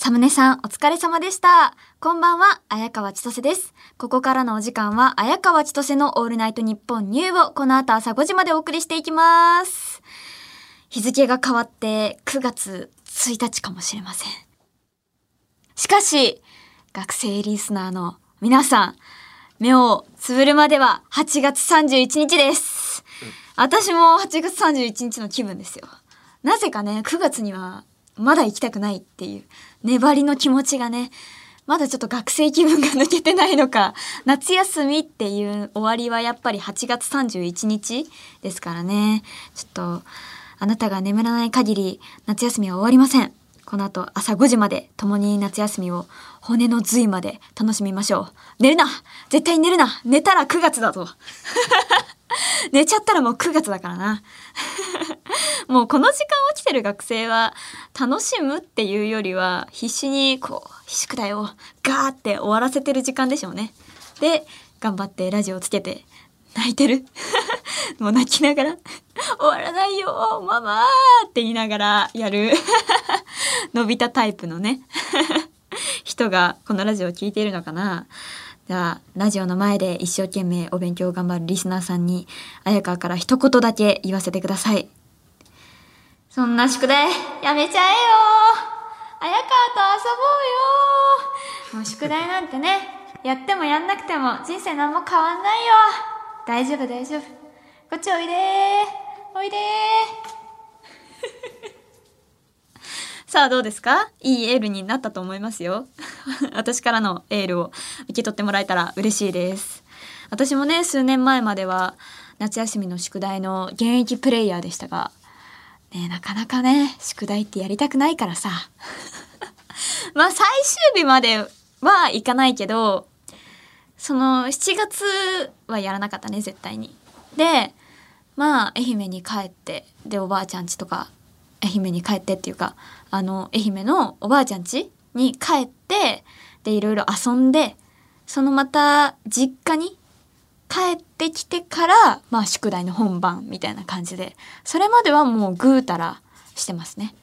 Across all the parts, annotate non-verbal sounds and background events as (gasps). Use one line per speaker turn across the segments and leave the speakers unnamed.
サムネさん、お疲れ様でした。こんばんは、綾川千歳です。ここからのお時間は、綾川千歳のオールナイトニッポンニューをこの後朝5時までお送りしていきます。日付が変わって9月1日かもしれません。しかし、学生リスナーの皆さん、目をつぶるまでは8月31日です。私も8月31日の気分ですよ。なぜかね、9月にはまだ行きたくないっていう粘りの気持ちがね、まだちょっと学生気分が抜けてないのか、夏休みっていう終わりはやっぱり8月31日ですからね。ちょっと、あなたが眠らない限り夏休みは終わりません。この後朝5時まで共に夏休みを骨の髄まで楽しみましょう。寝るな絶対寝るな寝たら9月だぞ (laughs) 寝ちゃったらもう9月だからな。(laughs) もうこの時間起きてる学生は楽しむっていうよりは必死にこう宿題をガーって終わらせてる時間でしょうね。で頑張ってラジオつけて泣いてる (laughs) もう泣きながら終わらないよママって言いながらやる伸びたタイプのね人がこのラジオを聞いているのかなじゃあラジオの前で一生懸命お勉強を頑張るリスナーさんに綾川から一言だけ言わせてください。そんな宿題やめちゃえよ。綾川と遊ぼうよ。もう宿題なんてねやってもやんなくても人生何も変わんないよ。大丈夫大丈夫。こっちおいでおいでさあどうですか？いいエールになったと思いますよ。(laughs) 私からのエールを受け取ってもらえたら嬉しいです。私もね数年前までは夏休みの宿題の現役プレイヤーでしたがねなかなかね宿題ってやりたくないからさ。(laughs) まあ最終日まではいかないけどその7月はやらなかったね絶対に。でまあ愛媛に帰ってでおばあちゃん家とか愛媛に帰ってっていうかあの愛媛のおばあちゃん家に帰ってでいろいろ遊んでそのまた実家に帰ってきてからまあ宿題の本番みたいな感じでそれまではもうぐうたらしてますね。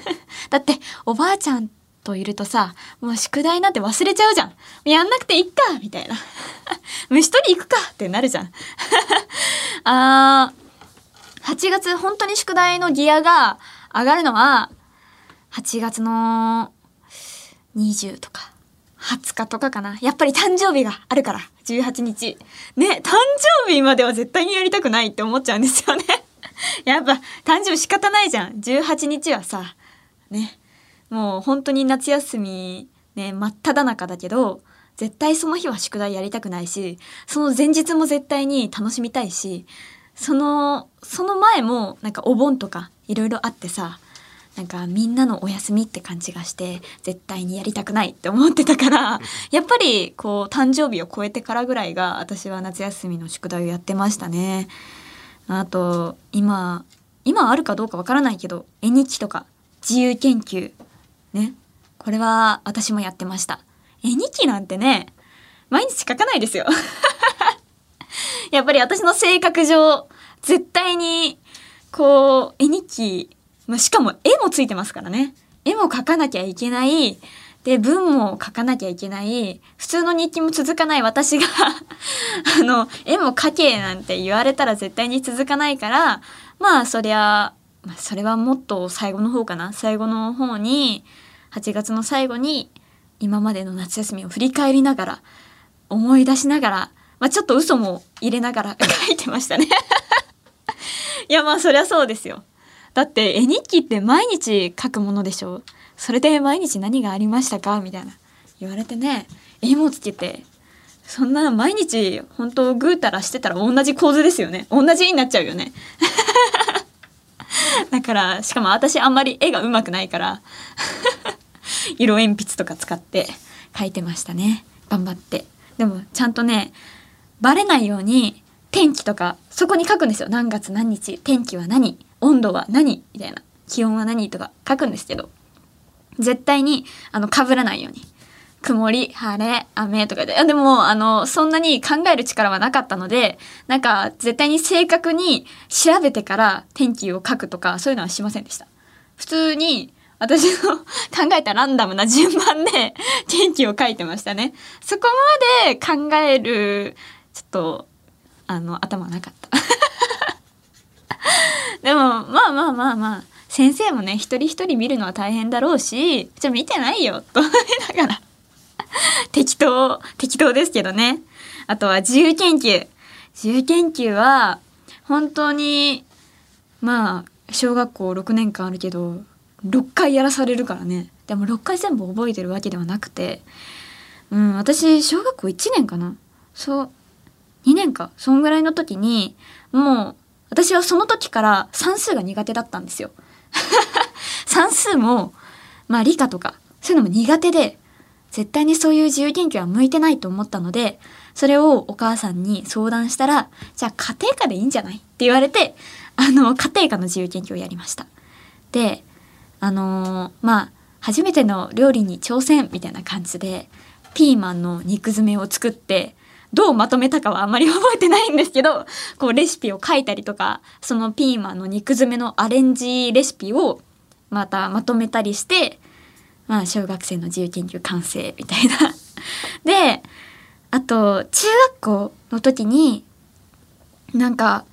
(laughs) だっておばあちゃんといるとさもう宿題なんて忘れちゃうじゃん。やんなくていいかみたいな。(laughs) 虫取り行くかってなるじゃん。(laughs) あー8月本当に宿題のギアが上がるのは8月の20とか20日とかかな。やっぱり誕生日があるから18日。ね誕生日までは絶対にやりたくないって思っちゃうんですよね。(laughs) やっぱ誕生日仕方ないじゃん。18日はさねもう本当に夏休みね真っ只中だけど絶対その日は宿題やりたくないしその前日も絶対に楽しみたいしそのその前もなんかお盆とかいろいろあってさなんかみんなのお休みって感じがして絶対にやりたくないって思ってたからやっぱりこう誕生日を超えてからぐらいが私は夏休みの宿題をやってましたね。あと今今あるかどうかわからないけど絵日記とか自由研究ねこれは私もやってました。絵日記なんてね毎日書かないですよ。(laughs) やっぱり私の性格上絶対にこう絵日記まあ、しかも絵もついてますからね。絵も描かなきゃいけない。で、文も書かなきゃいけない。普通の日記も続かない私が (laughs) あの、絵も描けなんて言われたら絶対に続かないから、まあ、そりゃ、まあ、それはもっと最後の方かな。最後の方に、8月の最後に、今までの夏休みを振り返りながら、思い出しながら、まあ、ちょっと嘘も入れながら (laughs) 書いてましたね。(laughs) いや、まあ、そりゃそうですよ。だって絵日記って毎日書くものでしょ？それで毎日何がありましたか？みたいな。言われてね。絵もつけて。そんな毎日本当ぐうたらしてたら同じ構図ですよね。同じになっちゃうよね。(laughs) だからしかも私あんまり絵が上手くないから。色鉛筆とか使って描いてましたね。頑張って。でもちゃんとねバレないように天気とかそこに書くんですよ。何月何日天気は何温度は何みたいな気温は何とか書くんですけど絶対にあの被らないように。曇り晴れ雨とかで。でもあのそんなに考える力はなかったのでなんか絶対に正確に調べてから天気を書くとかそういうのはしませんでした。普通に私の (laughs) 考えたランダムな順番で天気を書いてましたね。そこまで考える、ちょっと、あの、頭なかった。(laughs) でも、まあまあまあまあ、先生もね、一人一人見るのは大変だろうし、じゃ見てないよ、と思いながら。(laughs) 適当、適当ですけどね。あとは自由研究。自由研究は、本当に、まあ、小学校6年間あるけど、6回やらされるからね。でも6回全部覚えてるわけではなくて、うん、私、小学校1年かなそう、2年か。そんぐらいの時に、もう、私はその時から算数が苦手だったんですよ。(laughs) 算数も、まあ理科とか、そういうのも苦手で、絶対にそういう自由研究は向いてないと思ったので、それをお母さんに相談したら、じゃあ家庭科でいいんじゃないって言われて、あの、家庭科の自由研究をやりました。で、あのー、まあ、初めての料理に挑戦みたいな感じで、ピーマンの肉詰めを作って、どうまとめたかはあんまり覚えてないんですけど、こうレシピを書いたりとか、そのピーマンの肉詰めのアレンジレシピをまたまとめたりして、まあ、小学生の自由研究完成みたいな。(laughs) で、あと、中学校の時に、なんか、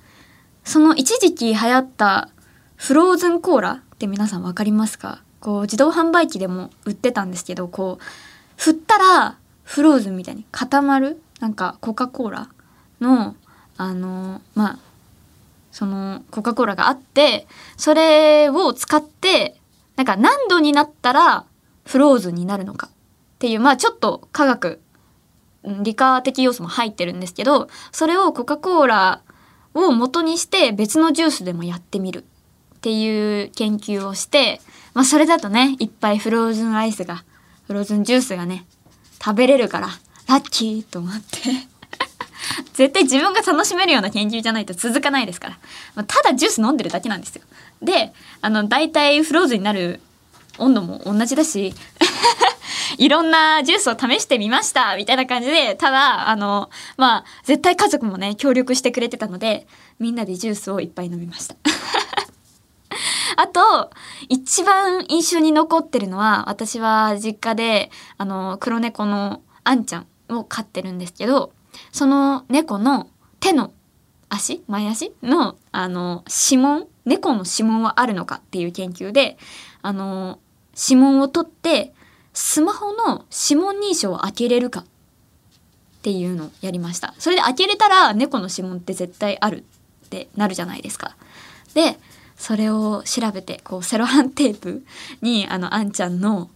その一時期流行ったフローズンコーラって皆さん分かりますか？こう自動販売機でも売ってたんですけど、こう、振ったらフローズンみたいに固まるなんかコカ・コーラの、あの、まあ、そのコカ・コーラがあって、それを使って、なんか何度になったらフローズンになるのかっていう、まあちょっと科学、理科的要素も入ってるんですけど、それをコカ・コーラを元にして別のジュースでもやってみるっていう研究をして、まあそれだとね、いっぱいフローズンアイスが、フローズンジュースがね、食べれるから、ラッキーと思って (laughs) 絶対自分が楽しめるような研究じゃないと続かないですから。まあ、ただジュース飲んでるだけなんですよ。で、あの、大体フローズになる温度も同じだし (laughs) いろんなジュースを試してみましたみたいな感じで、ただ、あの、まあ、絶対家族もね、協力してくれてたので、みんなでジュースをいっぱい飲みました。(laughs) あと、一番印象に残ってるのは、私は実家で、あの、黒猫のあんちゃんを飼ってるんですけど、その猫の手の足前足の、あの、指紋猫の指紋はあるのかっていう研究で、あの、指紋を取って、スマホの指紋認証を開けれるかっていうのをやりました。それで開けれたら猫の指紋って絶対あるってなるじゃないですか。で、それを調べて、こうセロハンテープにあのあんちゃんの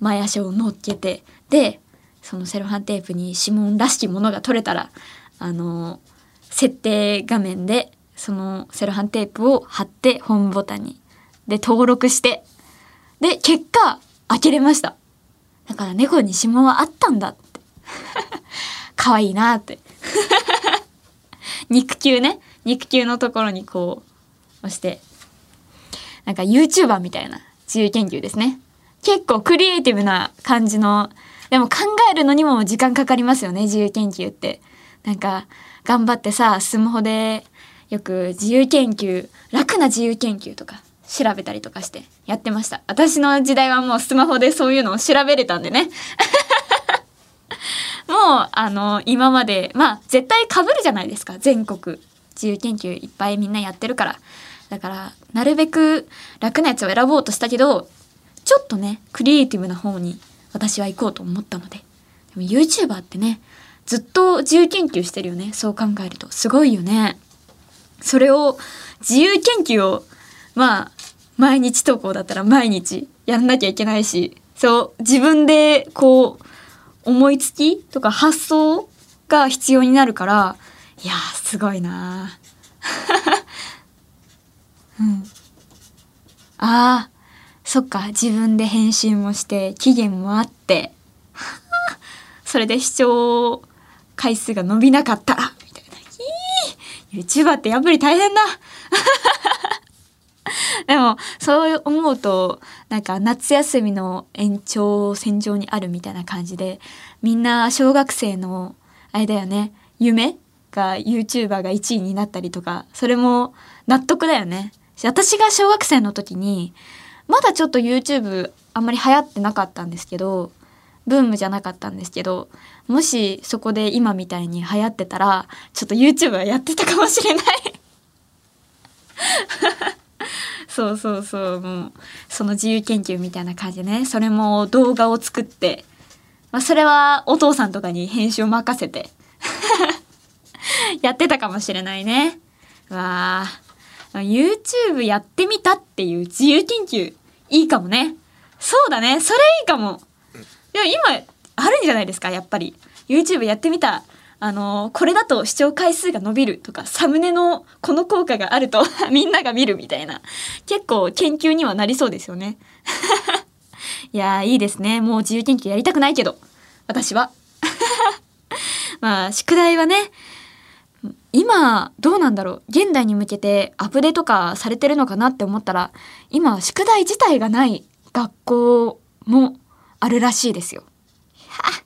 前足を乗っけて、で、そのセロハンテープに指紋らしきものが取れたら、あの、設定画面でそのセロハンテープを貼ってホームボタンに。で、登録して。で、結果、開けれました。だから猫に指紋はあったんだって。(laughs) 可愛いなって。(laughs) 肉球ね。肉球のところにこう、押して。なんか YouTuber みたいな自由研究ですね。結構クリエイティブな感じの、でも考えるのにも時間かかりますよね、自由研究って。なんか、頑張ってさ、スマホでよく自由研究、楽な自由研究とか調べたりとかしてやってました。私の時代はもうスマホでそういうのを調べれたんでね。(laughs) もう、あの、今まで、まあ、絶対被るじゃないですか。全国。自由研究いっぱいみんなやってるから。だから、なるべく楽なやつを選ぼうとしたけど、ちょっとね、クリエイティブな方に私は行こうと思ったので。でも YouTuber ってね、ずっと自由研究してるよね。そう考えると。すごいよね。それを、自由研究を、まあ、毎日投稿だったら毎日やんなきゃいけないし、そう、自分でこう、思いつきとか発想が必要になるから、いやすごいな (laughs) うん。ああ、そっか、自分で編集もして、期限もあって、(laughs) それで視聴回数が伸びなかった。ら、みたいな。YouTuber ってやっぱり大変だ。(laughs) でもそう思うとなんか夏休みの延長線上にあるみたいな感じでみんな小学生のあれだよね。夢？が YouTuber が1位になったりとかそれも納得だよね。私が小学生の時にまだちょっと YouTube あんまり流行ってなかったんですけどブームじゃなかったんですけどもしそこで今みたいに流行ってたらちょっと YouTube はやってたかもしれない。(laughs) そうそうそうもうその自由研究みたいな感じでね。それも動画を作って、まあ、それはお父さんとかに編集を任せて (laughs) やってたかもしれないね。わあ。YouTube やってみたっていう自由研究。いいかもね。そうだね。それいいかも。いや今あるんじゃないですかやっぱり。YouTube やってみた。あのこれだと視聴回数が伸びるとかサムネのこの効果があると (laughs) みんなが見るみたいな。結構研究にはなりそうですよね。(laughs) いやいいですね。もう自由研究やりたくないけど。私は。(laughs) まあ宿題はね今どうなんだろう現代に向けてアップデート化されてるのかなって思ったら今宿題自体がない学校もあるらしいですよ。は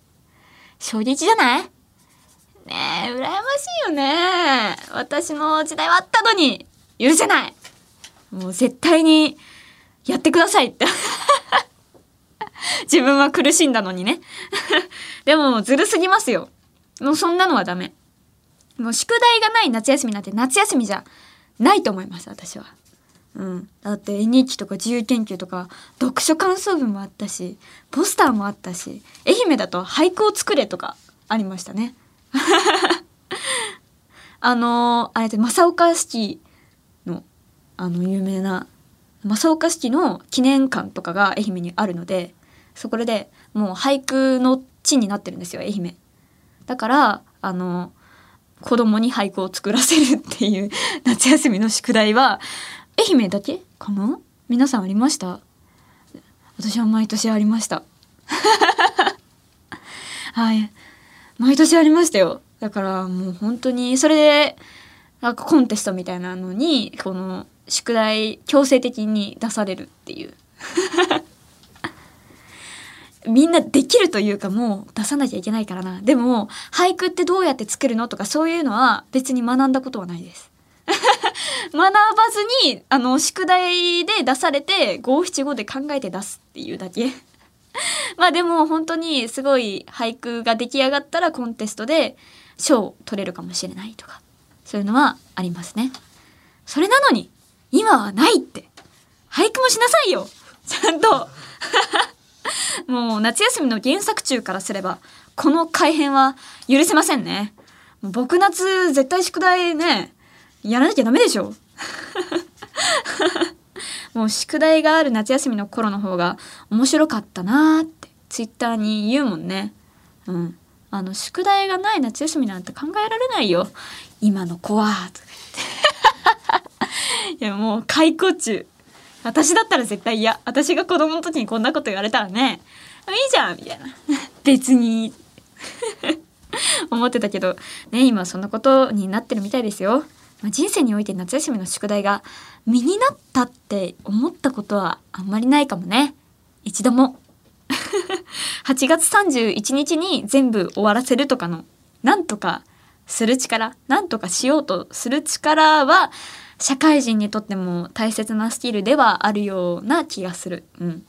衝撃じゃない？ねえ、羨ましいよね。私の時代はあったのに、許せないもう絶対にやってくださいって (laughs) 自分は苦しんだのにね (laughs) でもずるすぎますよ。もうそんなのはダメ。もう宿題がない夏休みなんて夏休みじゃないと思います、私は。うん、だって絵日記とか自由研究とか読書感想文もあったしポスターもあったし愛媛だと俳句を作れとかありましたね。(laughs) あのあれで正岡式のあの有名な正岡式の記念館とかが愛媛にあるのでそこでもう俳句の地になってるんですよ愛媛。だからあの子供に俳句を作らせるっていう (laughs) 夏休みの宿題は愛媛だけかな？皆さんありました？私は毎年ありました。(laughs) はい。毎年ありましたよ。だからもう本当にそれでなんかコンテストみたいなのにこの宿題強制的に出されるっていう。(laughs) みんなできるというかもう出さなきゃいけないからな。でも俳句ってどうやって作るのとかそういうのは別に学んだことはないです。(laughs) 学ばずにあの宿題で出されて五七五で考えて出すっていうだけ。(laughs) まあでも本当にすごい俳句が出来上がったらコンテストで賞を取れるかもしれないとか。そういうのはありますね。それなのに今はないって。俳句もしなさいよ。ちゃんと。(laughs) (laughs) もう夏休みの原作中からすればこの改変は許せませんね僕夏絶対宿題ねやらなきゃダメでしょ (laughs) もう宿題がある夏休みの頃の方が面白かったなーってツイッターに言うもんね。うん。あの宿題がない夏休みなんて考えられないよ。今の子は。とか言って。(laughs) いやもう解雇中。私だったら絶対嫌。私が子供の時にこんなこと言われたらね、いいじゃんみたいな。(laughs) 別に。(laughs) 思ってたけど、ね、今そんなことになってるみたいですよ。まあ、人生において夏休みの宿題が身になったって思ったことはあんまりないかもね一度も (laughs) 8月31日に全部終わらせるとかのなんとかする力なんとかしようとする力は社会人にとっても大切なスキルではあるような気がする。うん。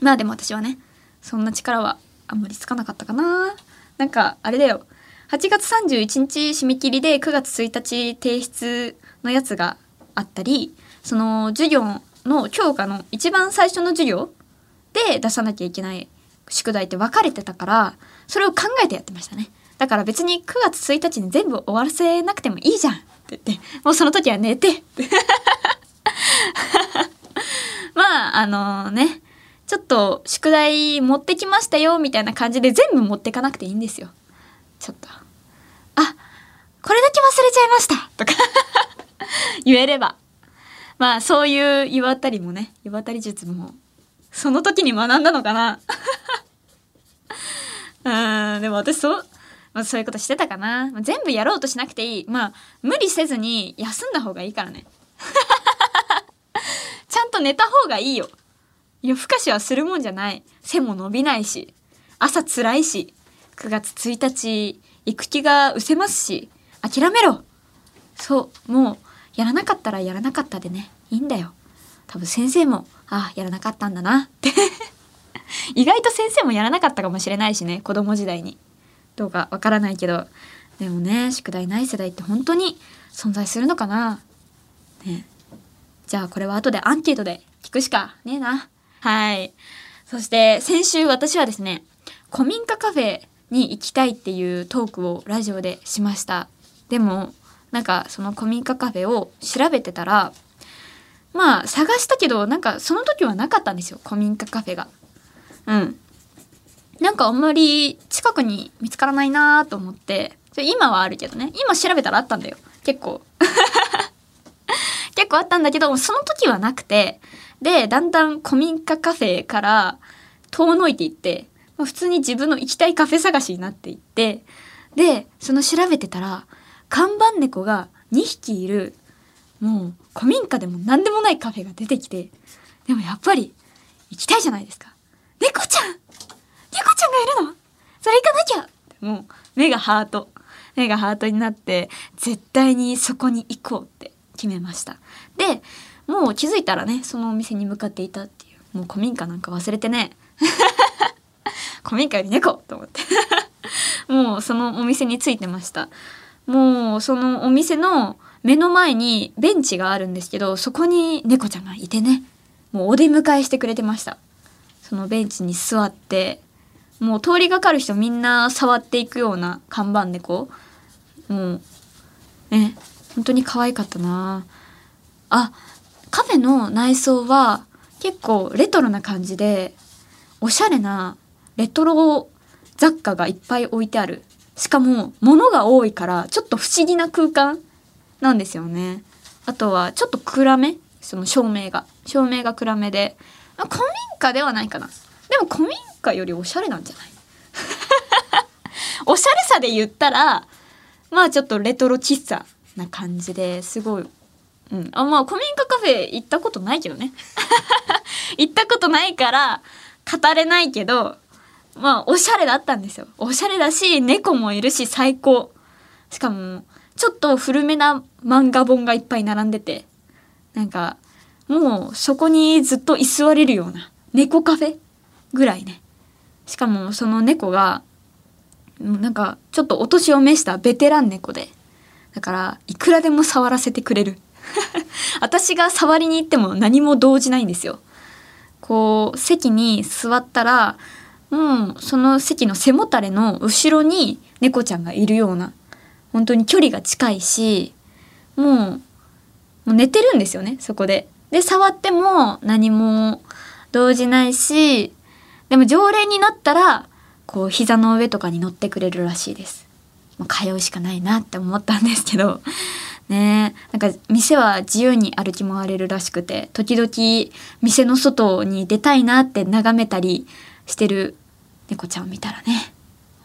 まあでも私はねそんな力はあんまりつかなかったかな。なんかあれだよ。8月31日締め切りで9月1日提出のやつがあったりその授業の教科の一番最初の授業で出さなきゃいけない宿題って分かれてたからそれを考えてやってましたねだから別に9月1日に全部終わらせなくてもいいじゃん。って言ってもうその時は寝て。(laughs) まああのねちょっと宿題持ってきましたよみたいな感じで全部持ってかなくていいんですよ。ちょっと。あこれだけ忘れちゃいました。とか。(laughs) 言えれば。まあそういう湯あたりもね湯あたり術もその時に学んだのかな。(laughs) うんでも私そう、まあ、そういうことしてたかな、まあ、全部やろうとしなくていい。まあ無理せずに休んだ方がいいからね。(laughs) ちゃんと寝た方がいいよ。夜更かしはするもんじゃない。背も伸びないし。朝辛いし。9月1日行く気が失せますし。諦めろ。そう。もうやらなかったらやらなかったでね。いいんだよ。多分先生もあやらなかったんだな。って。意外と先生もやらなかったかもしれないしね。子供時代に。どうかわからないけどでもね宿題ない世代って本当に存在するのかな？ね。じゃあこれは後でアンケートで聞くしかねえな。はい。そして先週私はですね古民家カフェに行きたいっていうトークをラジオでしました。でもなんかその古民家カフェを調べてたらまあ探したけどなんかその時はなかったんですよ古民家カフェが。うん。なんかあんまり近くに見つからないなと思って今はあるけどね。今調べたらあったんだよ。結構。(laughs) 結構あったんだけどその時はなくてでだんだん古民家カフェから遠のいていって普通に自分の行きたいカフェ探しになっていってでその調べてたら看板猫が2匹いるもう古民家でも何でもないカフェが出てきてでもやっぱり行きたいじゃないですか。猫ちゃん猫ちゃんがいるの？それ行かなきゃ。もう目がハート。目がハートになって絶対にそこに行こうって決めました。でもう気づいたらねそのお店に向かっていたっていう。もう古民家なんか忘れてね。(laughs) 古民家より猫と思って。(laughs) もうそのお店についてました。もうそのお店の目の前にベンチがあるんですけどそこに猫ちゃんがいてね。もうお出迎えしてくれてました。そのベンチに座ってもう通りがかる人みんな触っていくような看板猫。もうね本当に可愛かったな。あカフェの内装は結構レトロな感じでおしゃれなレトロ雑貨がいっぱい置いてある。しかも物が多いからちょっと不思議な空間なんですよね。あとはちょっと暗めその照明が。照明が暗めで。古民家ではないかな。でも古民家よりおしゃれなんじゃない？(laughs) おしゃれさで言ったらまあちょっとレトロ喫茶な感じですごいうん、あまあ古民家カフェ行ったことないけどね。(laughs) 行ったことないから語れないけどまあおしゃれだったんですよ。おしゃれだし猫もいるし最高。しかもちょっと古めな漫画本がいっぱい並んでてなんかもうそこにずっと居座れるような猫カフェ。ぐらいねしかもその猫がなんかちょっとお年を召したベテラン猫でだからいくらでも触らせてくれる (laughs) 私が触りに行っても何も動じないんですよ。こう席に座ったらもうその席の背もたれの後ろに猫ちゃんがいるような本当に距離が近いしもうもう寝てるんですよねそこで。で触っても何も動じないしでも常連になったらこう膝の上とかに乗ってくれるらしいです。もう通うしかないなって思ったんですけど。(laughs) ね。なんか店は自由に歩き回れるらしくて時々店の外に出たいなって眺めたりしてる猫ちゃんを見たらね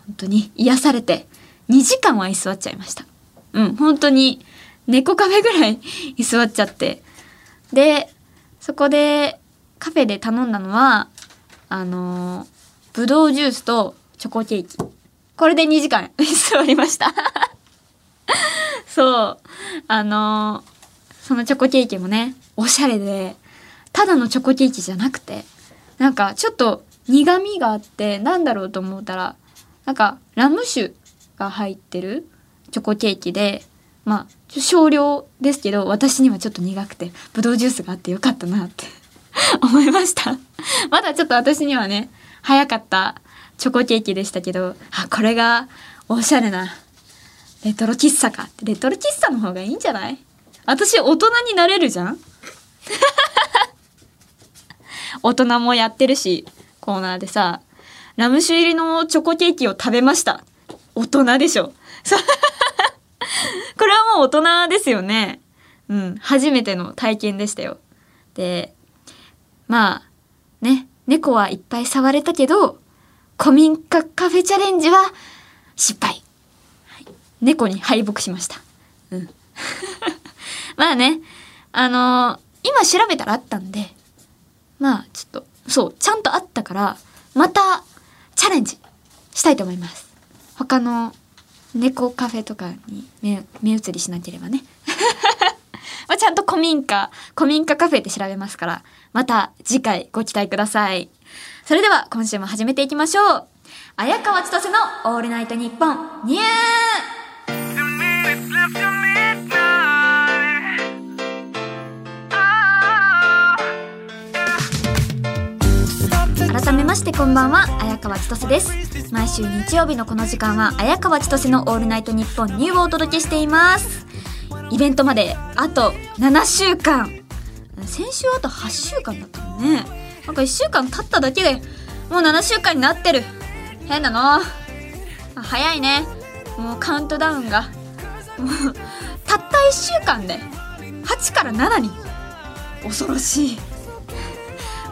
本当に癒されて2時間は居座っちゃいました。うん本当に猫カフェぐらい (laughs) 居座っちゃって。でそこでカフェで頼んだのはあのぶどうジュースとチョコケーキ。これで2時間 (laughs) 座りました。(laughs) そう。あの、そのチョコケーキもね、おしゃれで、ただのチョコケーキじゃなくて、なんかちょっと苦味があって、なんだろうと思ったら、なんかラム酒が入ってるチョコケーキで、まあ、少量ですけど、私にはちょっと苦くて、ぶどうジュースがあってよかったなって。(laughs) 思いました。まだちょっと私にはね、早かったチョコケーキでしたけど、あ、これがおしゃれなレトロ喫茶か。レトロ喫茶の方がいいんじゃない？私大人になれるじゃん？(laughs) 大人もやってるしコーナーでさラム酒入りのチョコケーキを食べました。大人でしょ。(laughs) これはもう大人ですよね。うん初めての体験でしたよ。でまあね猫はいっぱい触れたけど古民家カフェチャレンジは失敗猫に敗北しました。うん。(laughs) まあね、あのー、今調べたらあったんで、まあちょっと、そう、ちゃんとあったから、またチャレンジしたいと思います。他の猫カフェとかに目移りしなければね。まあ、ちゃんと古民家古民家カフェって調べますからまた次回ご期待ください。それでは今週も始めていきましょう。綾川千歳の「オールナイトニッポン」ニュー！改めましてこんばんは綾川千歳です。毎週日曜日のこの時間は綾川千歳の「オールナイトニッポンニュー」をお届けしています。イベントまであと7週間。先週あと8週間だったのね。なんか1週間経っただけでもう7週間になってる。変な。の早いね。もうカウントダウンが。も (laughs) うたった1週間で8から7に。恐ろしい。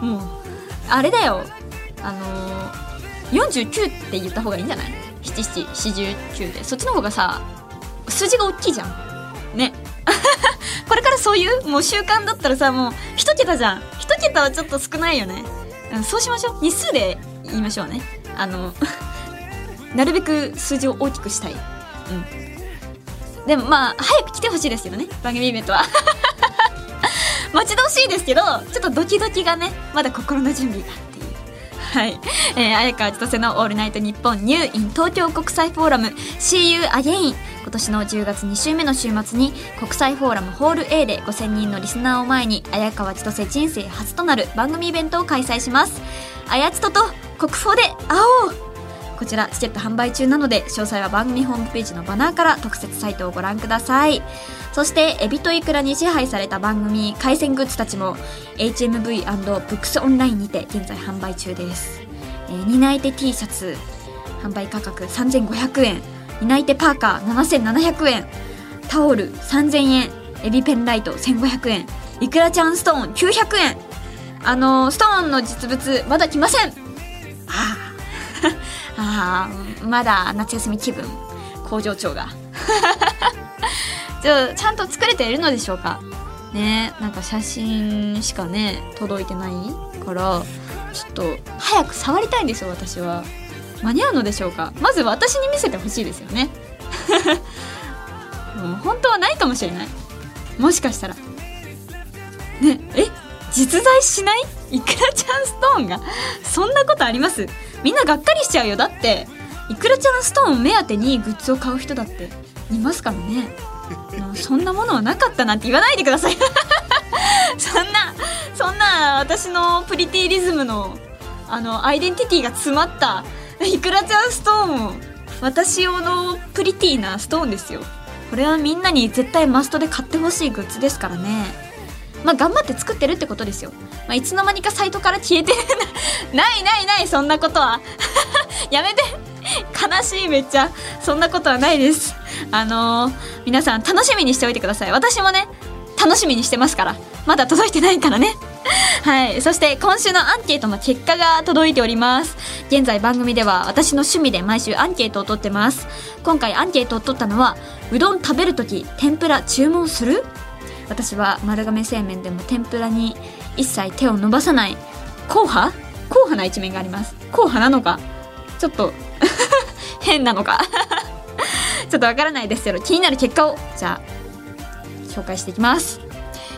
もうあれだよ。あのー、49って言った方がいいんじゃない？7749で。そっちの方がさ数字が大きいじゃん。ね。(laughs) これからそういうもう習慣だったらさもう一桁じゃん。一桁はちょっと少ないよね、うん、そうしましょう。日数で言いましょうね。あの (laughs) なるべく数字を大きくしたい。うん。でもまあ早く来てほしいですけどね。番組イベントは。(laughs) 待ち遠しいですけどちょっとドキドキがねまだ心の準備が。はい、えー、綾川千歳の「オールナイトニッポンニュー in 東京国際フォーラム See You Again」今年の10月2週目の週末に国際フォーラムホール A で5000人のリスナーを前に綾川千歳人生初となる番組イベントを開催します。あやつとと国宝で会おう。こちらチケット販売中なので詳細は番組ホームページのバナーから特設サイトをご覧ください。そしてエビとイクラに支配された番組海鮮グッズたちも HMV& ブックスオンラインにて現在販売中です、えー、担い手 T シャツ販売価格3500円。担い手パーカー7700円。タオル3000円。エビペンライト1500円。イクラちゃんストーン900円。あのー、ストーンの実物まだ来ません。ああ (laughs) あまだ夏休み気分工場長が。じゃあちゃんと作れているのでしょうか？ねなんか写真しかね届いてないからちょっと早く触りたいんですよ私は。間に合うのでしょうか？まず私に見せてほしいですよね。(laughs) もう本当はないかもしれない。もしかしたら。ねえ実在しない？いくらちゃんストーンが？そんなことあります？みんながっかりしちゃうよ。だっていくらちゃんストーンを目当てにグッズを買う人だっていますからね。そんなものはなかったなんて言わないでください。(laughs) そんなそんな私のプリティリズムのあのアイデンティティが詰まったいくらちゃんストーン私用のプリティなストーンですよ。これはみんなに絶対マストで買ってほしいグッズですからね。まあ、頑張って作ってるってことですよ。まあ、いつの間にかサイトから消えてる (laughs) ないないない、そんなことは。(laughs) やめて。悲しい、めっちゃ。そんなことはないです。あのー、皆さん楽しみにしておいてください。私もね、楽しみにしてますから。まだ届いてないからね。(laughs) はい。そして今週のアンケートの結果が届いております。現在番組では私の趣味で毎週アンケートを取ってます。今回アンケートを取ったのは、うどん食べるとき天ぷら注文する？私は丸亀製麺でも天ぷらに一切手を伸ばさない硬派硬派な一面があります。硬派なのかちょっと (laughs) 変なのか。(laughs) ちょっとわからないです。けど気になる結果を。じゃあ紹介していきます。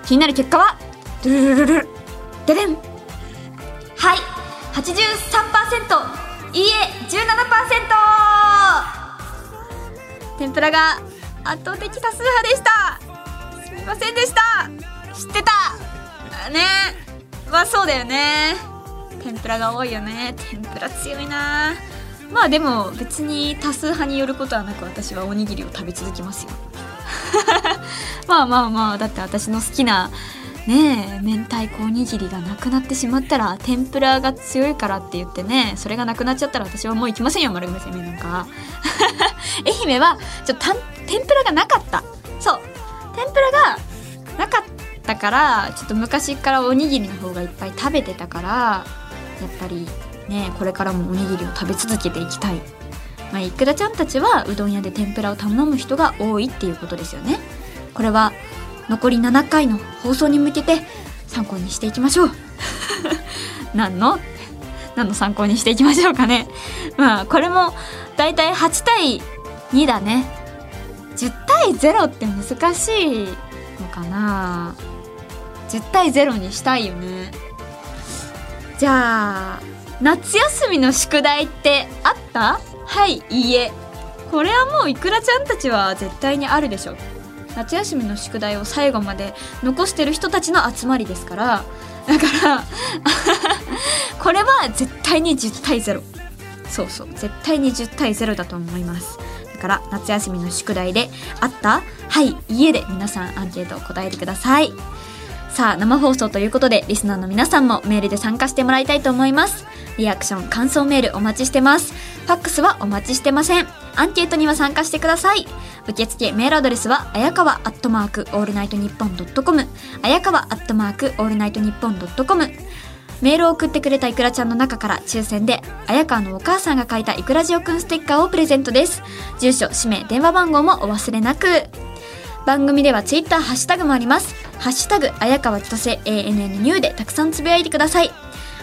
気になる結果はドゥルルルルででんはい83%いいえ17%天ぷらが圧倒的多数派でしたすいませんでした。知ってた。ね。まあそうだよね。天ぷらが多いよね。天ぷら強いな。まあでも別に多数派によることはなく私はおにぎりを食べ続けますよ。(laughs) まあまあまあだって私の好きなねえ明太子おにぎりがなくなってしまったら天ぷらが強いからって言ってねそれがなくなっちゃったら私はもう行きませんよ丸亀製麺なんか (laughs) 愛媛はちょっと天ぷらがなかった。そう。天ぷらがなかったからちょっと昔からおにぎりの方がいっぱい食べてたからやっぱりねこれからもおにぎりを食べ続けていきたい、まあ、いくらちゃんたちはうどん屋で天ぷらを頼む人が多いっていうことですよね。これは残り7回の放送に向けて参考にしていきましょう。(laughs) 何の？何の参考にしていきましょうかね。まあこれもだいたい8対2だね。10対0って難しいのかな？10対0にしたいよね。じゃあ夏休みの宿題ってあった？はいいいえ。これはもういくらちゃんたちは絶対にあるでしょ夏休みの宿題を最後まで残してる人たちの集まりですから。だから (laughs) これは絶対に10対0そうそう絶対に10対0だと思います。から夏休みの宿題であった？はい家で皆さんアンケートを答えてください。さあ生放送ということでリスナーの皆さんもメールで参加してもらいたいと思います。リアクション感想メールお待ちしてます。ファックスはお待ちしてません。アンケートには参加してください。受付メールアドレスはあやかわアットマークオールナイトニッポンドットコムあやかわアットマークオールナイトニッポンドットコムメールを送ってくれたいくらちゃんの中から抽選で綾川のお母さんが書いたいくらじおくんステッカーをプレゼントです。住所氏名電話番号もお忘れなく。番組ではツイッターハッシュタグもあります。ハッシュタグ綾川千歳 ANN ニューでたくさんつぶやいてください。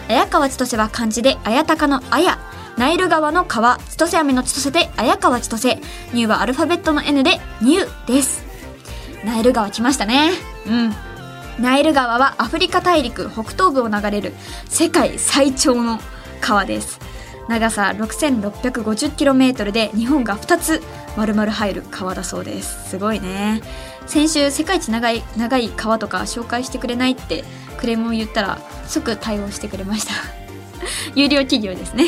綾川千歳は漢字で綾鷹の綾ナイル川の川千歳飴の千歳で綾川千歳ニューはアルファベットの N でニューです。ナイル川来ましたね。うん。ナイル川はアフリカ大陸北東部を流れる世界最長の川です。長さ 6650km で日本が2つ丸々入る川だそうです。すごいね。先週世界一長い長い川とか紹介してくれないってクレームを言ったら即対応してくれました。(laughs) 有料企業ですね。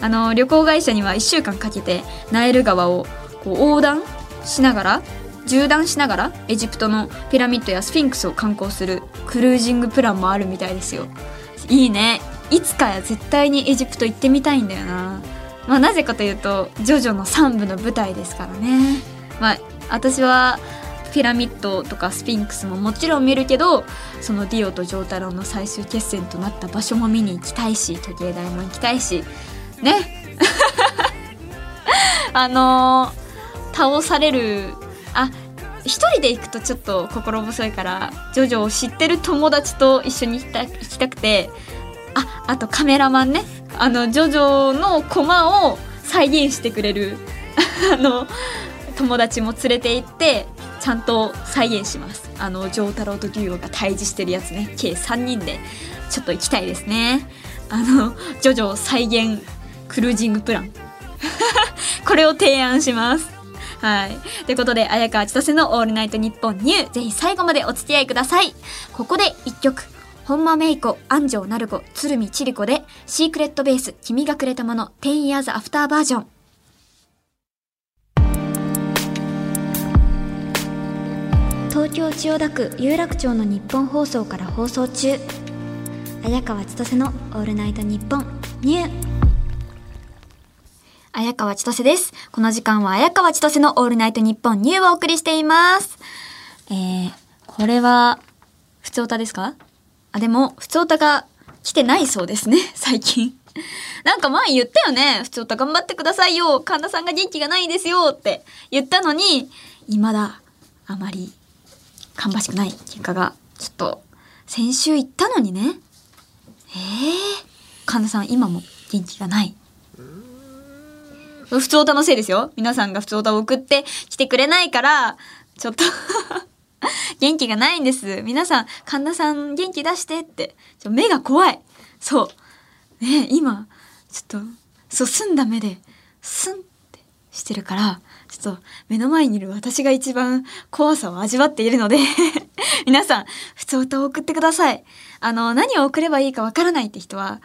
あの旅行会社には1週間かけてナイル川をこう横断しながら縦断しながらエジプトのピラミッドやスフィンクスを観光するクルージングプランもあるみたいですよ。いいね。いつか絶対にエジプト行ってみたいんだよな。まあなぜかというとジョジョの3部の舞台ですからね。まあ私はピラミッドとかスフィンクスももちろん見るけどそのディオとジョータロの最終決戦となった場所も見に行きたいし時計台も行きたいし。ね。(laughs) あのー、倒されるあ一人で行くとちょっと心細いからジョジョを知ってる友達と一緒に行きた行きたくてああとカメラマンね。あのジョジョのコマを再現してくれる (laughs) あの友達も連れて行ってちゃんと再現します。あの丈太郎とデュオが対峙してるやつね。計3人でちょっと行きたいですね。あのジョジョ再現クルージングプラン。(laughs) これを提案します。はい。ということで、綾川千歳のオールナイトニッポンニュー、ぜひ最後までお付き合いください。ここで一曲。本間メイコ、安城なる子、鶴見千里子で、シークレットベース、君がくれたもの、10 years after バージョン。東京千代田区有楽町の日本放送から放送中綾川千歳の「オールナイトニッポンニュー」綾川千歳です。この時間は綾川千歳のオールナイトニッポンニューをお送りしています。えー、これは、普通歌ですか？あ、でも、普通歌が来てないそうですね、(laughs) 最近。なんか前言ったよね。普通歌頑張ってくださいよ。神田さんが元気がないですよって言ったのに、未だあまり芳しくない結果が、ちょっと、先週言ったのにね。えー、神田さん今も元気がない。普通歌のせいですよ。皆さんが普通歌を送ってきてくれないから、ちょっと (laughs) 元気がないんです。皆さん、神田さん元気出してって。ちょ目が怖い。そう。ね今、ちょっと、そう、澄んだ目で、スンってしてるから、ちょっと目の前にいる私が一番怖さを味わっているので (laughs) 皆さん、普通歌を送ってください。あの、何を送ればいいかわからないって人は、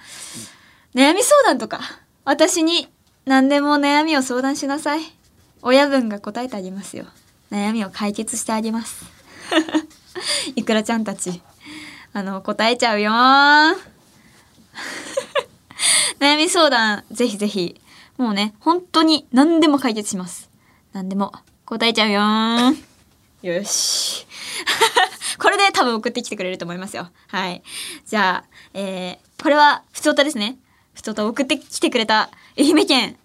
悩み相談とか、私に何でも悩みを相談しなさい。親分が答えてあげますよ。悩みを解決してあげます。(laughs) いくらちゃんたち。あの、答えちゃうよ (laughs) 悩み相談、ぜひぜひ。もうね、本当に何でも解決します。何でも答えちゃうよよし。(laughs) これで多分送ってきてくれると思いますよ。はい。じゃあ、えー、これは、ふつおたですね。ふつおた送ってきてくれた愛媛県。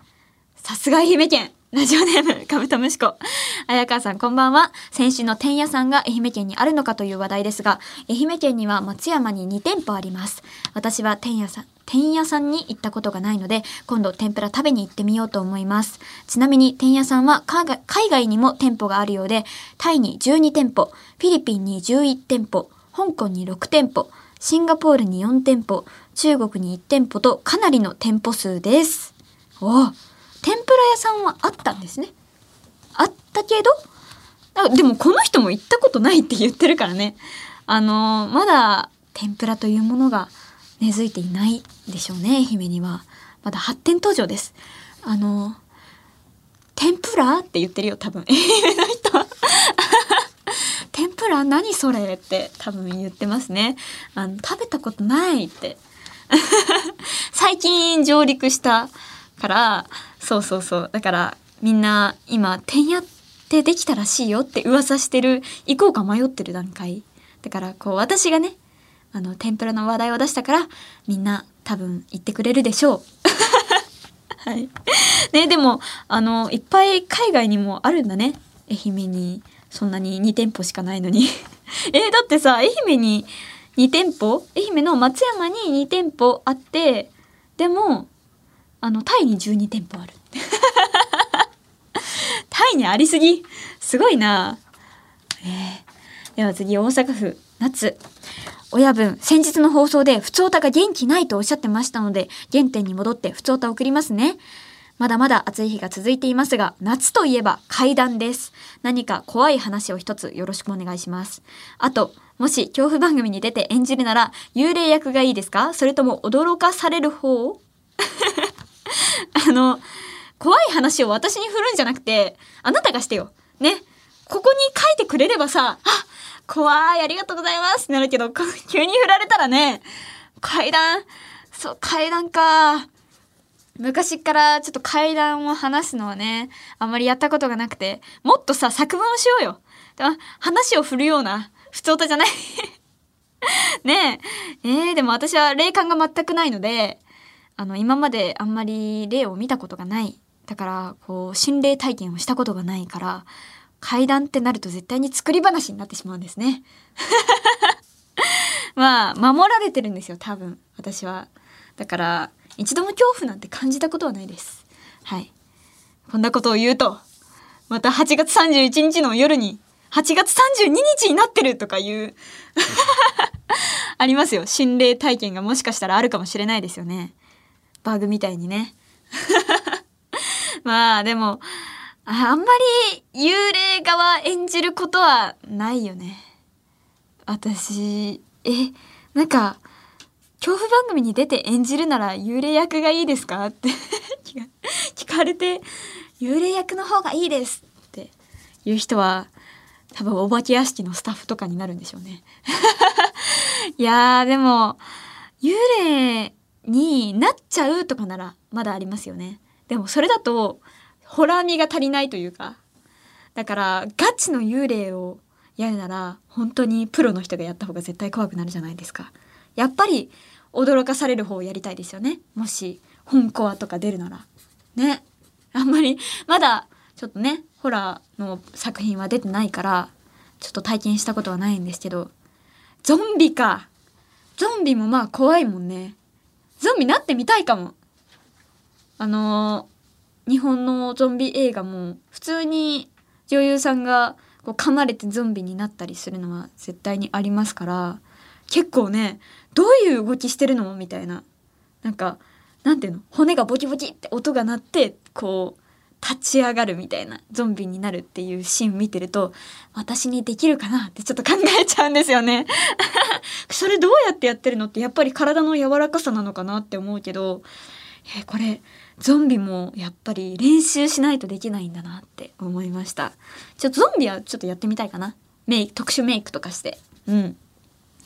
さすが愛媛県。ラジオネーム、カブトムシコ。綾川さん、こんばんは。先週の天屋さんが愛媛県にあるのかという話題ですが、愛媛県には松山に2店舗あります。私は天屋さん、天屋さんに行ったことがないので、今度天ぷら食べに行ってみようと思います。ちなみに天屋さんは海外にも店舗があるようで、タイに12店舗、フィリピンに11店舗、香港に6店舗、シンガポールに4店舗、中国に1店舗とかなりの店舗数です。お天ぷら屋さんはあったんですね。あったけど、あでもこの人も行ったことないって言ってるからね。あのーまだ天ぷらというものが根付いていないでしょうね、愛媛には。まだ発展途上です。あのー天ぷらって言ってるよ、多分。愛媛の人は。(laughs) 天ぷら何それ？って多分言ってますね。あの、食べたことないって。(laughs) 最近上陸したから、そうそうそう。だからみんな今、天屋ってできたらしいよって噂してる、行こうか迷ってる段階。だからこう私がね、あの、天ぷらの話題を出したから、みんな多分行ってくれるでしょう。(laughs) はい。ね、でも、あの、いっぱい海外にもあるんだね。愛媛に、そんなに2店舗しかないのに。(laughs) え、だってさ、愛媛に2店舗？愛媛の松山に2店舗あって、でも、あの、タイに12店舗ある。(laughs) タイにありすぎ。すごいな。えーでは次、大阪府、夏。親分、先日の放送で、普通歌が元気ないとおっしゃってましたので、原点に戻って普通歌を送りますね。まだまだ暑い日が続いていますが、夏といえば階段です。何か怖い話を一つよろしくお願いします。あと、もし恐怖番組に出て演じるなら、幽霊役がいいですか？それとも驚かされる方？(laughs) あの、怖い話を私に振るんじゃなくて、あなたがしてよ。ね。ここに書いてくれればさ、あ、怖い、ありがとうございますってなるけど、急に振られたらね、階段、そう、階段か。昔からちょっと階段を話すのはね、あんまりやったことがなくて、もっとさ、作文をしようよ。話を振るような、普通歌じゃない。(laughs) ねえ。えー、でも私は霊感が全くないので、あの、今まであんまり霊を見たことがない。だから、こう、心霊体験をしたことがないから、階段ってなると絶対に作り話になってしまうんですね。(laughs) まあ、守られてるんですよ、多分、私は。だから、一度も恐怖なんて感じたことはないです。はい。こんなことを言うと、また8月31日の夜に、8月32日になってるとかいう、(laughs) ありますよ。心霊体験がもしかしたらあるかもしれないですよね。バグみたいにね。(laughs) まあ、でも、あんまり幽霊側演じることはないよね。私、え、なんか、恐怖番組に出て演じるなら幽霊役がいいですかって (laughs) 聞かれて、幽霊役の方がいいですっていう人は、多分お化け屋敷のスタッフとかになるんでしょうね。(laughs) いやー、でも、幽霊になっちゃうとかならまだありますよね。でもそれだと、ホラー味が足りないというか。だから、ガチの幽霊をやるなら、本当にプロの人がやった方が絶対怖くなるじゃないですか。やっぱり、驚かされる方をやりたいですよね。もし、本コアとか出るなら。ね。あんまり、まだ、ちょっとね、ホラーの作品は出てないから、ちょっと体験したことはないんですけど、ゾンビか。ゾンビもまあ怖いもんね。ゾンビなってみたいかも。あのー日本のゾンビ映画も普通に女優さんがこう噛まれてゾンビになったりするのは絶対にありますから結構ねどういう動きしてるの？みたいななんかなんていうの？骨がボキボキって音が鳴ってこう立ち上がるみたいなゾンビになるっていうシーン見てると私にできるかなってちょっと考えちゃうんですよね。それどうやってやってるのってやっぱり体の柔らかさなのかなって思うけどえーこれゾンビもやっぱり練習しないとできないんだなって思いました。ちょっとゾンビはちょっとやってみたいかな。メイク特殊メイクとかして。うん。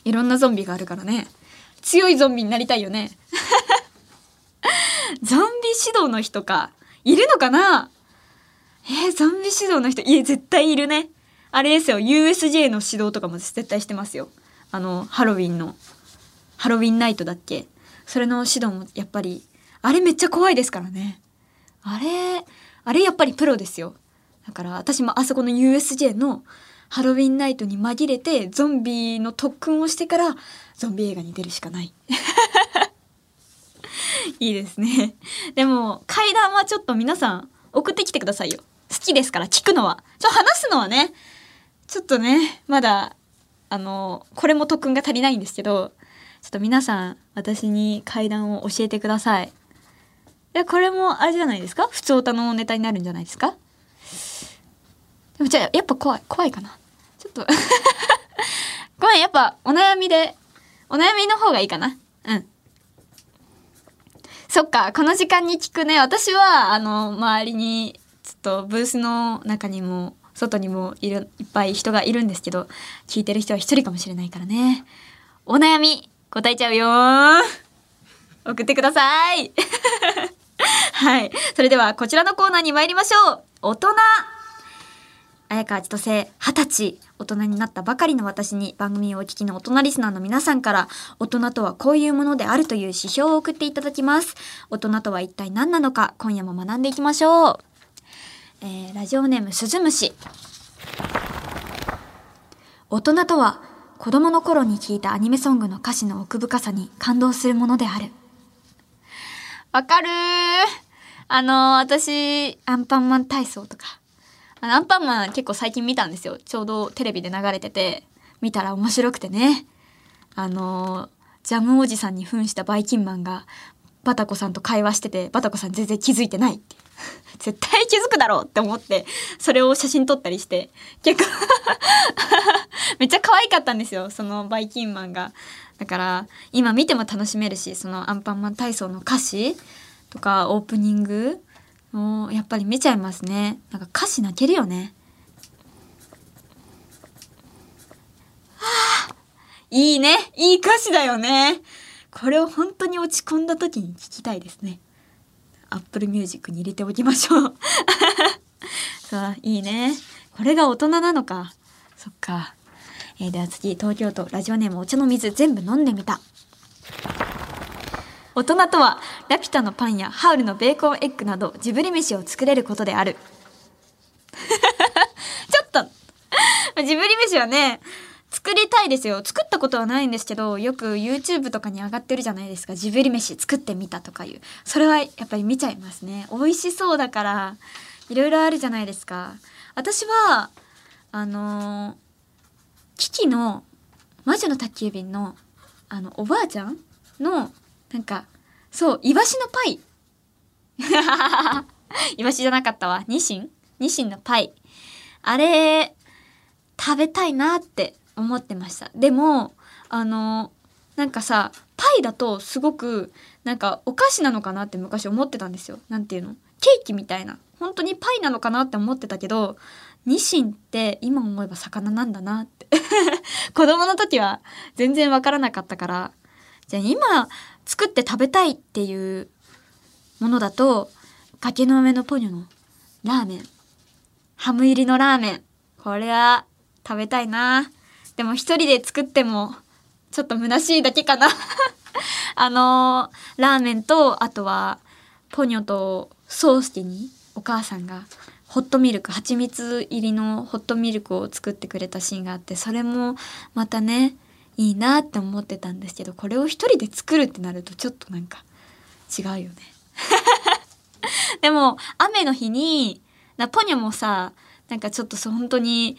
いろんなゾンビがあるからね。強いゾンビになりたいよね。(laughs) ゾンビ指導の人か。いるのかな？えー、ゾンビ指導の人。いえ絶対いるね。あれですよ。USJ の指導とかも絶対してますよ。あのハロウィンのハロウィンナイトだっけ？それの指導もやっぱりあれめっちゃ怖いですからねあれあれやっぱりプロですよだから私もあそこの USJ のハロウィンナイトに紛れてゾンビの特訓をしてからゾンビ映画に出るしかない (laughs) いいですね。でも、階段はちょっと皆さん送ってきてくださいよ。好きですから、聞くのは。ちょ、話すのはね、ちょっとね、まだ、あの、これも特訓が足りないんですけど、ちょっと皆さん、私に階段を教えてください。いや、これもあれじゃないですか？普通歌のネタになるんじゃないですか？でもじゃあ、やっぱ怖い、怖いかな？ちょっと (laughs) ごめん、やっぱお悩みで、お悩みの方がいいかな？うん。そっか、この時間に聞くね。私は、あの、周りに、ちょっとブースの中にも、外にもいる、いっぱい人がいるんですけど、聞いてる人は一人かもしれないからね。お悩み、答えちゃうよ送ってください (laughs) はい。それでは、こちらのコーナーに参りましょう。大人綾川千歳、二十歳、大人になったばかりの私に番組をお聞きの大人リスナーの皆さんから、大人とはこういうものであるという指標を送っていただきます。大人とは一体何なのか、今夜も学んでいきましょう。えー、ラジオネームスズムシ。大人とは、子供の頃に聞いたアニメソングの歌詞の奥深さに感動するものである。わかるあの私、アンパンマン体操とか、あのアンパンマン結構最近見たんですよ。ちょうどテレビで流れてて、見たら面白くてね。あの、ジャムおじさんに扮したバイキンマンが、バタコさんと会話してて、バタコさん全然気づいてないって。(laughs) 絶対気づくだろうって思って、それを写真撮ったりして、結構 (laughs) めっちゃ可愛かったんですよ、そのバイキンマンが。だから、今見ても楽しめるし、そのアンパンマン体操の歌詞とかオープニングもやっぱり見ちゃいますね。なんか歌詞泣けるよね。はあいいね。いい歌詞だよね。これを本当に落ち込んだ時に聞きたいですね。アップルミュージックに入れておきましょう。(laughs) さあいいね。これが大人なのか。そっか、えー、では次東京都ラジオネームお茶の水全部飲んでみた。大人とはラピュタのパンやハウルのベーコンエッグなどジブリ飯を作れることである。(laughs) ちょっとジブリ飯はね作りたいですよ作ったことはないんですけどよく YouTube とかに上がってるじゃないですかジブリ飯作ってみたとかいうそれはやっぱり見ちゃいますね美味しそうだからいろいろあるじゃないですか私はあのー、キキの魔女の宅急便のあのおばあちゃんのなんか、そう、イワシのパイ。(laughs) イワシじゃなかったわ。ニシン？ニシンのパイ。あれ、食べたいなって思ってました。でも、あの、なんかさ、パイだとすごく、なんかお菓子なのかなって昔思ってたんですよ。なんていうの？ケーキみたいな。本当にパイなのかなって思ってたけど、ニシンって今思えば魚なんだなって (laughs) 子供の時は全然わからなかったから、じゃあ今作って食べたいっていうものだと崖の上のポニョのラーメンハム入りのラーメンこれは食べたいなでも一人で作ってもちょっと虚しいだけかな。(laughs) あのー、ラーメンとあとはポニョとソースティにお母さんがホットミルク蜂蜜入りのホットミルクを作ってくれたシーンがあってそれもまたねいいなって思ってたんですけどこれを一人で作るってなるとちょっとなんか違うよね。(laughs) でも雨の日になポニョもさなんかちょっとそ本当に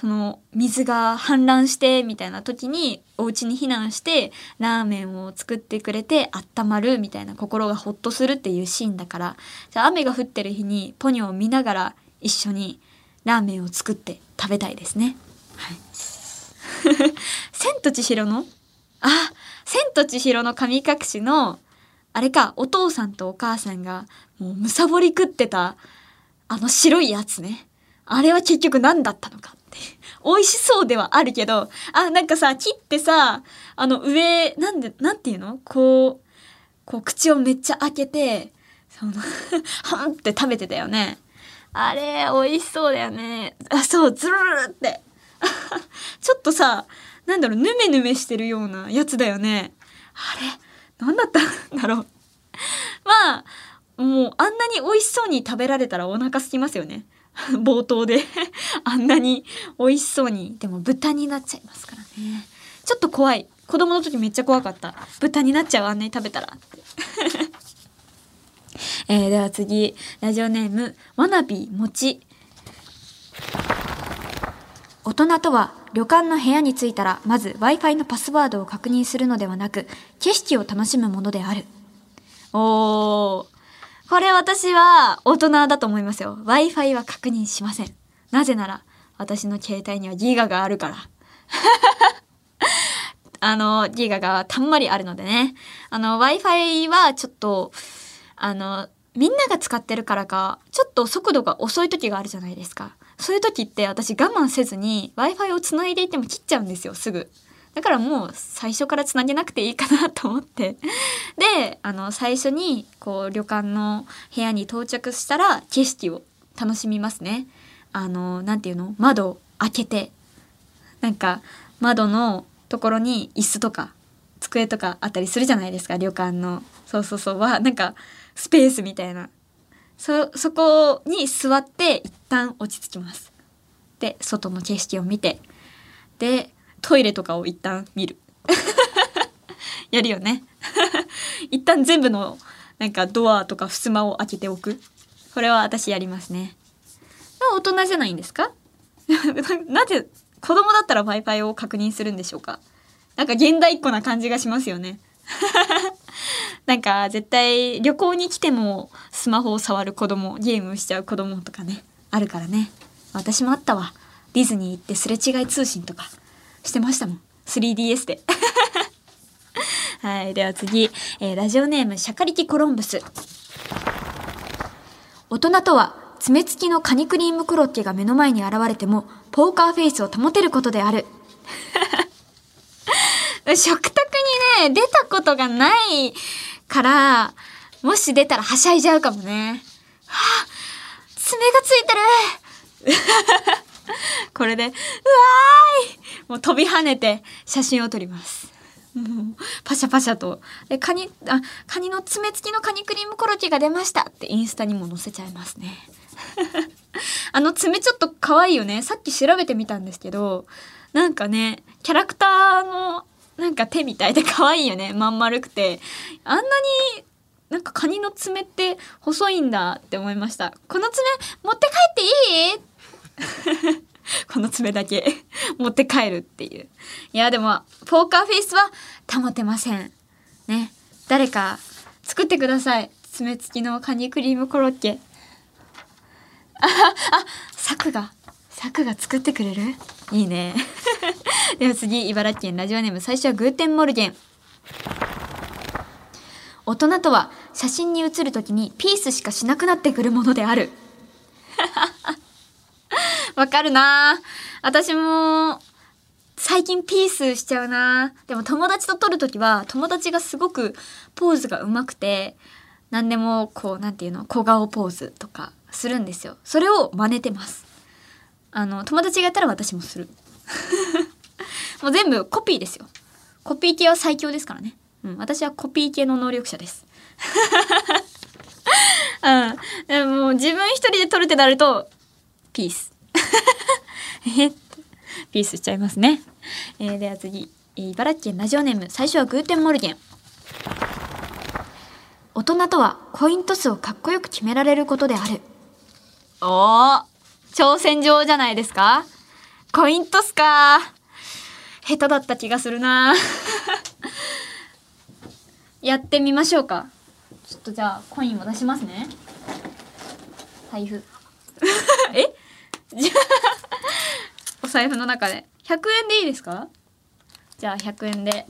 その水が氾濫してみたいな時にお家に避難してラーメンを作ってくれて温まるみたいな心がほっとするっていうシーンだからじゃあ雨が降ってる日にポニョを見ながら一緒にラーメンを作って食べたいですね。はい (laughs) 千と千尋の？あ、千と千尋の神隠しの、あれか、お父さんとお母さんが、もうむさぼり食ってた、あの白いやつね。あれは結局何だったのか。美味しそうではあるけど、あ、なんかさ、切ってさ、あの上、なんで、なんていうの？こう、こう口をめっちゃ開けて、その (laughs) はんって食べてたよね。あれ、美味しそうだよね。あ、そう、ズルルって。(laughs) ちょっとさ、なんだろう、ヌメヌメしてるようなやつだよね。あれ、何だったんだろう。(laughs) まあ、もうあんなに美味しそうに食べられたらお腹空きますよね。(laughs) 冒頭で (laughs) あんなに美味しそうに。でも豚になっちゃいますからね。ちょっと怖い。子供の時めっちゃ怖かった。豚になっちゃうあんなに食べたらって。(laughs) えー、では次。ラジオネームわなびもち大人とは旅館の部屋に着いたらまず Wi-Fi のパスワードを確認するのではなく景色を楽しむものである。おー。これ私は大人だと思いますよ。Wi-Fi は確認しません。なぜなら私の携帯にはギガがあるから。(laughs) あのギガがたんまりあるのでね。あの Wi-Fi はちょっとあのみんなが使ってるからかちょっと速度が遅い時があるじゃないですか。そういう時って私我慢せずに Wi-Fi をつないでいても切っちゃうんですよすぐ。だからもう最初からつなげなくていいかなと思って。(laughs) であの最初にこう旅館の部屋に到着したら景色を楽しみますね。あのなんていうの？窓開けて。なんか窓のところに椅子とか机とかあったりするじゃないですか旅館の。そうそうそう。はなんかスペースみたいな。そそこに座って一旦落ち着きます。で外の景色を見て。でトイレとかを一旦見る。(laughs) やるよね。(laughs) 一旦全部のなんかドアとか襖を開けておく。これは私やりますね。大人じゃないんですか？(laughs) なぜ子供だったら Wi-Fi を確認するんでしょうか？なんか現代っ子な感じがしますよね。なんか絶対旅行に来てもスマホを触る子供ゲームしちゃう子供とかねあるからね。私もあったわ。ディズニー行ってすれ違い通信とか。してましたもん。3DS で。(laughs) はいでは次、えー、ラジオネームシャカリキコロンブス。大人とは爪付きのカニクリームコロッケが目の前に現れてもポーカーフェイスを保てることである。(laughs) 食卓にね出たことがないからもし出たらはしゃいじゃうかもね。は (gasps) あ爪がついてる。(laughs) (laughs) これでうわーい。もう飛び跳ねて写真を撮ります。もうパシャパシャと。でカニあカニの爪付きのカニクリームコロッケが出ましたってインスタにも載せちゃいますね。(laughs) あの爪ちょっと可愛いよね。さっき調べてみたんですけどなんかねキャラクターのなんか手みたいで可愛いよね。まん丸くて。あんなになんかカニの爪って細いんだって思いました。この爪持って帰っていい？(laughs) この爪だけ (laughs) 持って帰るっていう。いやでもポーカーフェイスは保てません。ね。誰か作ってください。爪付きのカニクリームコロッケ。ああサクが。サクが作ってくれる？いいね。(laughs) では次茨城県ラジオネーム最初はグーテンモルゲン。大人とは写真に写るときにピースしかしなくなってくるものである。わかるな。私も最近ピースしちゃうな。でも友達と撮るときは友達がすごくポーズが上手くて何でもこうなんていうの小顔ポーズとかするんですよ。それを真似てます。あの友達がやったら私もする。(laughs) もう全部コピーですよ。コピー系は最強ですからね。うん、私はコピー系の能力者です。(laughs) うん。でも自分一人で撮るってなるとピース。(laughs) えピースしちゃいますね、えー、では次。茨城県ラジオネーム最初はグーテンモルゲン。大人とはコイントスをかっこよく決められることである。おー挑戦状じゃないですか？コイントスか。下手だった気がするな。(laughs) やってみましょうか。ちょっとじゃあコインを出しますね。財布。(laughs) え？じゃあお財布の中で。100円でいいですか？じゃあ100円で。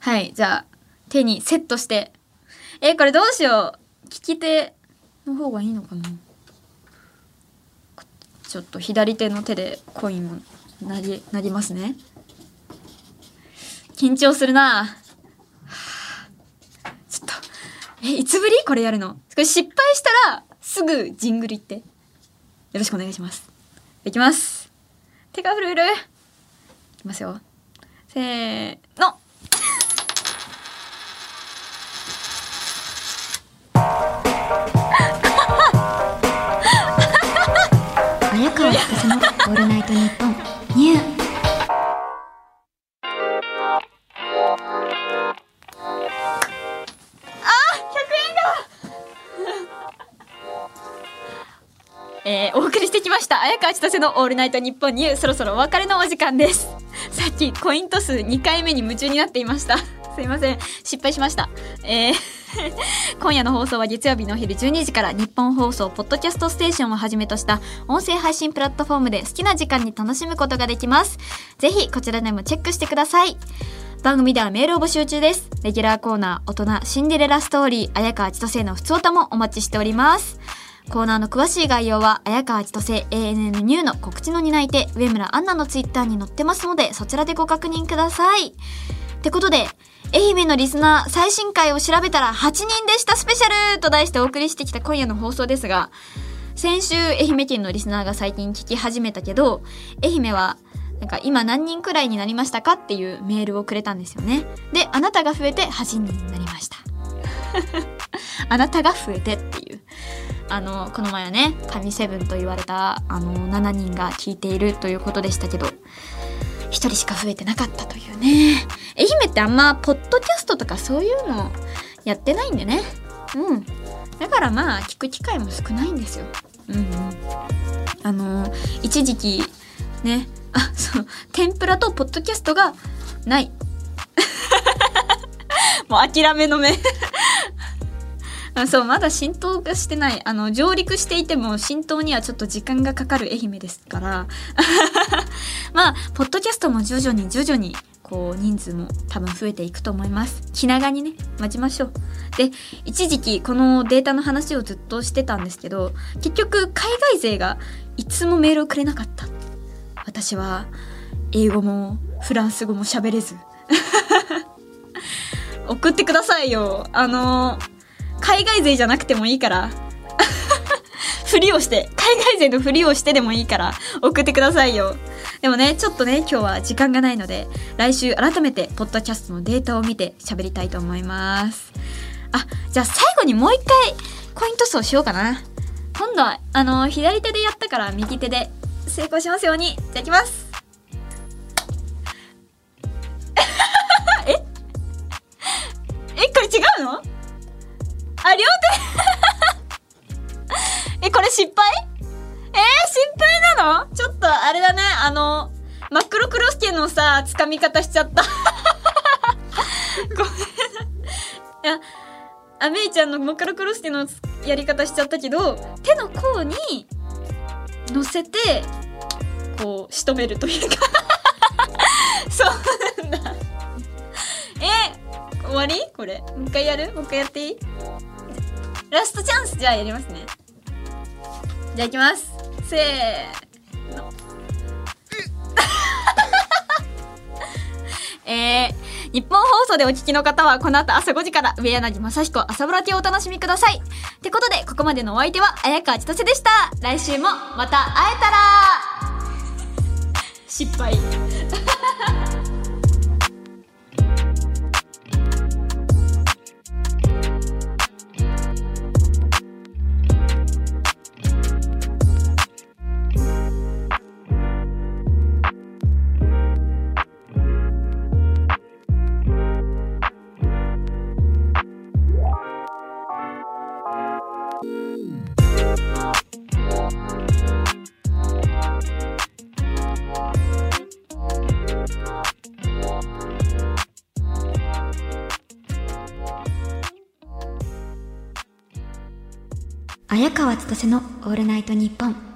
はいじゃあ手にセットして。えこれどうしよう。利き手の方がいいのかな？ちょっと左手の手でコインをなりなりますね。緊張するな。ちょっと。えいつぶり？これやるの。これ失敗したらすぐジングル言って。よろしくお願いします。いきます。手が震える。いきますよ。せーの。
早川千歳のオールナイトニッポンニュー。
してきました綾川千歳のオールナイトニッポンニューそろそろお別れのお時間です。(laughs) さっきコイント数2回目に夢中になっていました。(laughs) すいません。失敗しました。えー。(laughs) 今夜の放送は月曜日のお昼12時から日本放送ポッドキャストステーションをはじめとした音声配信プラットフォームで好きな時間に楽しむことができます。ぜひこちらでもチェックしてください。番組ではメールを募集中です。レギュラーコーナー大人シンデレラストーリー綾川千歳のふつおたもお待ちしております。コーナーの詳しい概要は、綾川千歳 ANN ニューの告知の担い手、上村アンナのツイッターに載ってますので、そちらでご確認ください。ってことで、愛媛のリスナー最新回を調べたら8人でしたスペシャルと題してお送りしてきた今夜の放送ですが、先週愛媛県のリスナーが最近聞き始めたけど、愛媛はなんか今何人くらいになりましたかっていうメールをくれたんですよね。で、あなたが増えて8人になりました。(laughs) あなたが増えてっていう。あの、この前はね、神セブンと言われた、あの、7人が聞いているということでしたけど、1人しか増えてなかったというね。愛媛ってあんま、ポッドキャストとかそういうのやってないんでね。うん。だからまあ、聞く機会も少ないんですよ。うんうん。あの、一時期、ね、あ、そう、天ぷらとポッドキャストがない。(laughs) もう諦めの目あそう、まだ浸透がしてない。あの、上陸していても浸透にはちょっと時間がかかる愛媛ですから。(laughs) まあ、ポッドキャストも徐々に徐々に、こう、人数も多分増えていくと思います。気長にね、待ちましょう。で、一時期このデータの話をずっとしてたんですけど、結局、海外勢がいつもメールをくれなかった。私は、英語もフランス語も喋れず。(laughs) 送ってくださいよ。あのー海外勢じゃなくてもいいから、(laughs) ふりをして、海外勢のふりをしてでもいいから送ってくださいよ。でもね、ちょっとね、今日は時間がないので、来週改めてポッドキャストのデータを見て喋りたいと思います。あ、じゃあ最後にもう一回コイントスをしようかな。今度は、あの、左手でやったから右手で成功しますように。じゃあいきます。(laughs) え？え、これ違うの？あ、両手 (laughs) え、これ失敗？えー、心配なの？ちょっとあれだね、あの、マックロクロスケのさ、掴み方しちゃった。(laughs) ごめん。いや、あ、めいちゃんのマクロクロスケのやり方しちゃったけど、手の甲に乗せて、こう、仕留めるというか (laughs) そうなんだ。え、終わり？これ。もう一回やる？もう一回やっていい？ラストチャンスじゃあやりますね。じゃあいきます。せーの。(laughs) えー、日本放送でお聞きの方はこの後朝5時から上柳正彦朝ぼらテをお楽しみください。ってことでここまでのお相手は綾川千歳でした。来週もまた会えたら。失敗。オールナイトニッポン。